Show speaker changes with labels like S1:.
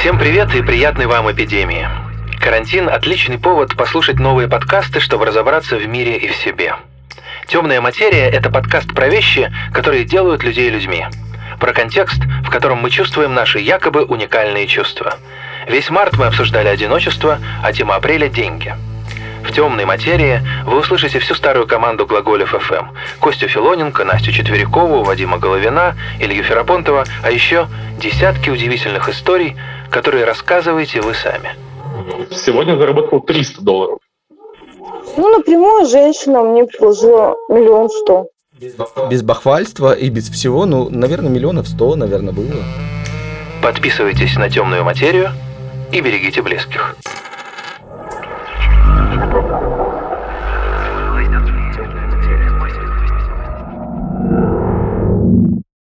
S1: Всем привет и приятной вам эпидемии. Карантин – отличный повод послушать новые подкасты, чтобы разобраться в мире и в себе. «Темная материя» – это подкаст про вещи, которые делают людей людьми. Про контекст, в котором мы чувствуем наши якобы уникальные чувства. Весь март мы обсуждали одиночество, а тема апреля – деньги – в темной материи вы услышите всю старую команду глаголев FM. Костю Филоненко, Настю Четверякову, Вадима Головина, Илью Ферапонтова, а еще десятки удивительных историй, которые рассказываете вы сами.
S2: Сегодня заработал 300 долларов.
S3: Ну, напрямую женщина мне предложила миллион сто.
S4: Без бахвальства и без всего, ну, наверное, миллионов сто, наверное, было.
S1: Подписывайтесь на темную материю и берегите близких.